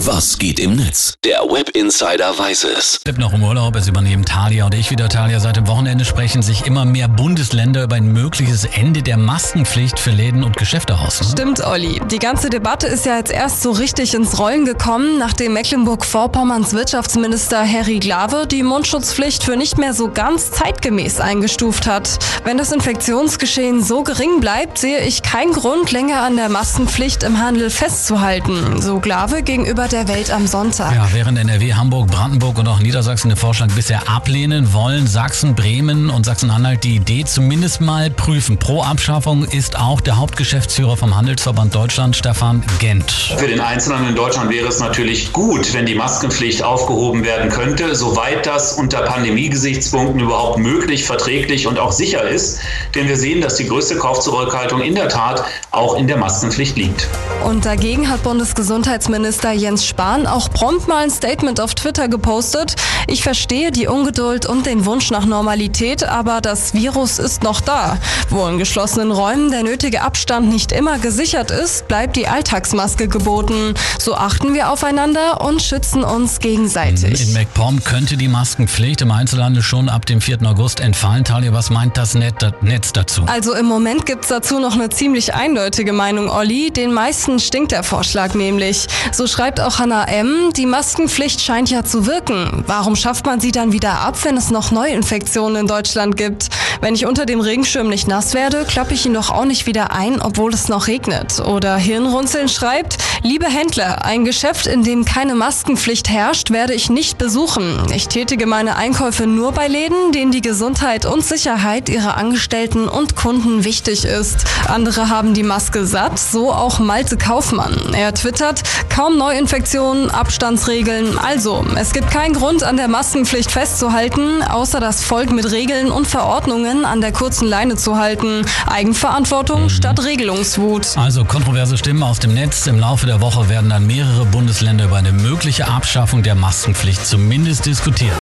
Was geht im Netz? Der Web Insider weiß es. Tipp noch im Urlaub. Es übernehmen Talia und ich wieder. Talia, seit dem Wochenende sprechen sich immer mehr Bundesländer über ein mögliches Ende der Maskenpflicht für Läden und Geschäfte aus. Ne? Stimmt, Olli. Die ganze Debatte ist ja jetzt erst so richtig ins Rollen gekommen, nachdem Mecklenburg-Vorpommerns Wirtschaftsminister Harry Glawe die Mundschutzpflicht für nicht mehr so ganz zeitgemäß eingestuft hat. Wenn das Infektionsgeschehen so gering bleibt, sehe ich keinen Grund, länger an der Maskenpflicht im Handel festzuhalten. So Glawe gegenüber der Welt am Sonntag. Ja, während NRW, Hamburg, Brandenburg und auch Niedersachsen den Vorschlag bisher ablehnen, wollen Sachsen, Bremen und Sachsen-Anhalt die Idee zumindest mal prüfen. Pro Abschaffung ist auch der Hauptgeschäftsführer vom Handelsverband Deutschland, Stefan Gent. Für den Einzelnen in Deutschland wäre es natürlich gut, wenn die Maskenpflicht aufgehoben werden könnte, soweit das unter Pandemiegesichtspunkten überhaupt möglich, verträglich und auch sicher ist. Denn wir sehen, dass die größte Kaufzurückhaltung in der Tat auch in der Maskenpflicht liegt. Und dagegen hat Bundesgesundheitsminister Jens Spahn auch prompt mal ein Statement auf Twitter gepostet. Ich verstehe die Ungeduld und den Wunsch nach Normalität, aber das Virus ist noch da. Wo in geschlossenen Räumen der nötige Abstand nicht immer gesichert ist, bleibt die Alltagsmaske geboten. So achten wir aufeinander und schützen uns gegenseitig. In MacPom könnte die Maskenpflicht im Einzelhandel schon ab dem 4. August entfallen. Talia, was meint das Netz dazu? Also im Moment gibt es dazu noch eine ziemlich eindeutige Meinung, Olli. Den meisten stinkt der Vorschlag nämlich. So schreibt auch Hannah M., die Maskenpflicht scheint ja zu wirken. Warum schafft man sie dann wieder ab, wenn es noch Neuinfektionen in Deutschland gibt? Wenn ich unter dem Regenschirm nicht nass werde, klappe ich ihn doch auch nicht wieder ein, obwohl es noch regnet. Oder Hirnrunzeln schreibt, liebe Händler, ein Geschäft, in dem keine Maskenpflicht herrscht, werde ich nicht besuchen. Ich tätige meine Einkäufe nur bei Läden, denen die Gesundheit und Sicherheit ihrer Angestellten und Kunden wichtig ist. Andere haben die Maske satt, so auch Malte Kaufmann. Er twittert, kaum Neuinfektionen, Abstandsregeln. Also, es gibt keinen Grund, an der Maskenpflicht festzuhalten, außer das Volk mit Regeln und Verordnungen an der kurzen Leine zu halten. Eigenverantwortung mhm. statt Regelungswut. Also kontroverse Stimmen aus dem Netz. Im Laufe der Woche werden dann mehrere Bundesländer über eine mögliche Abschaffung der Maskenpflicht zumindest diskutieren.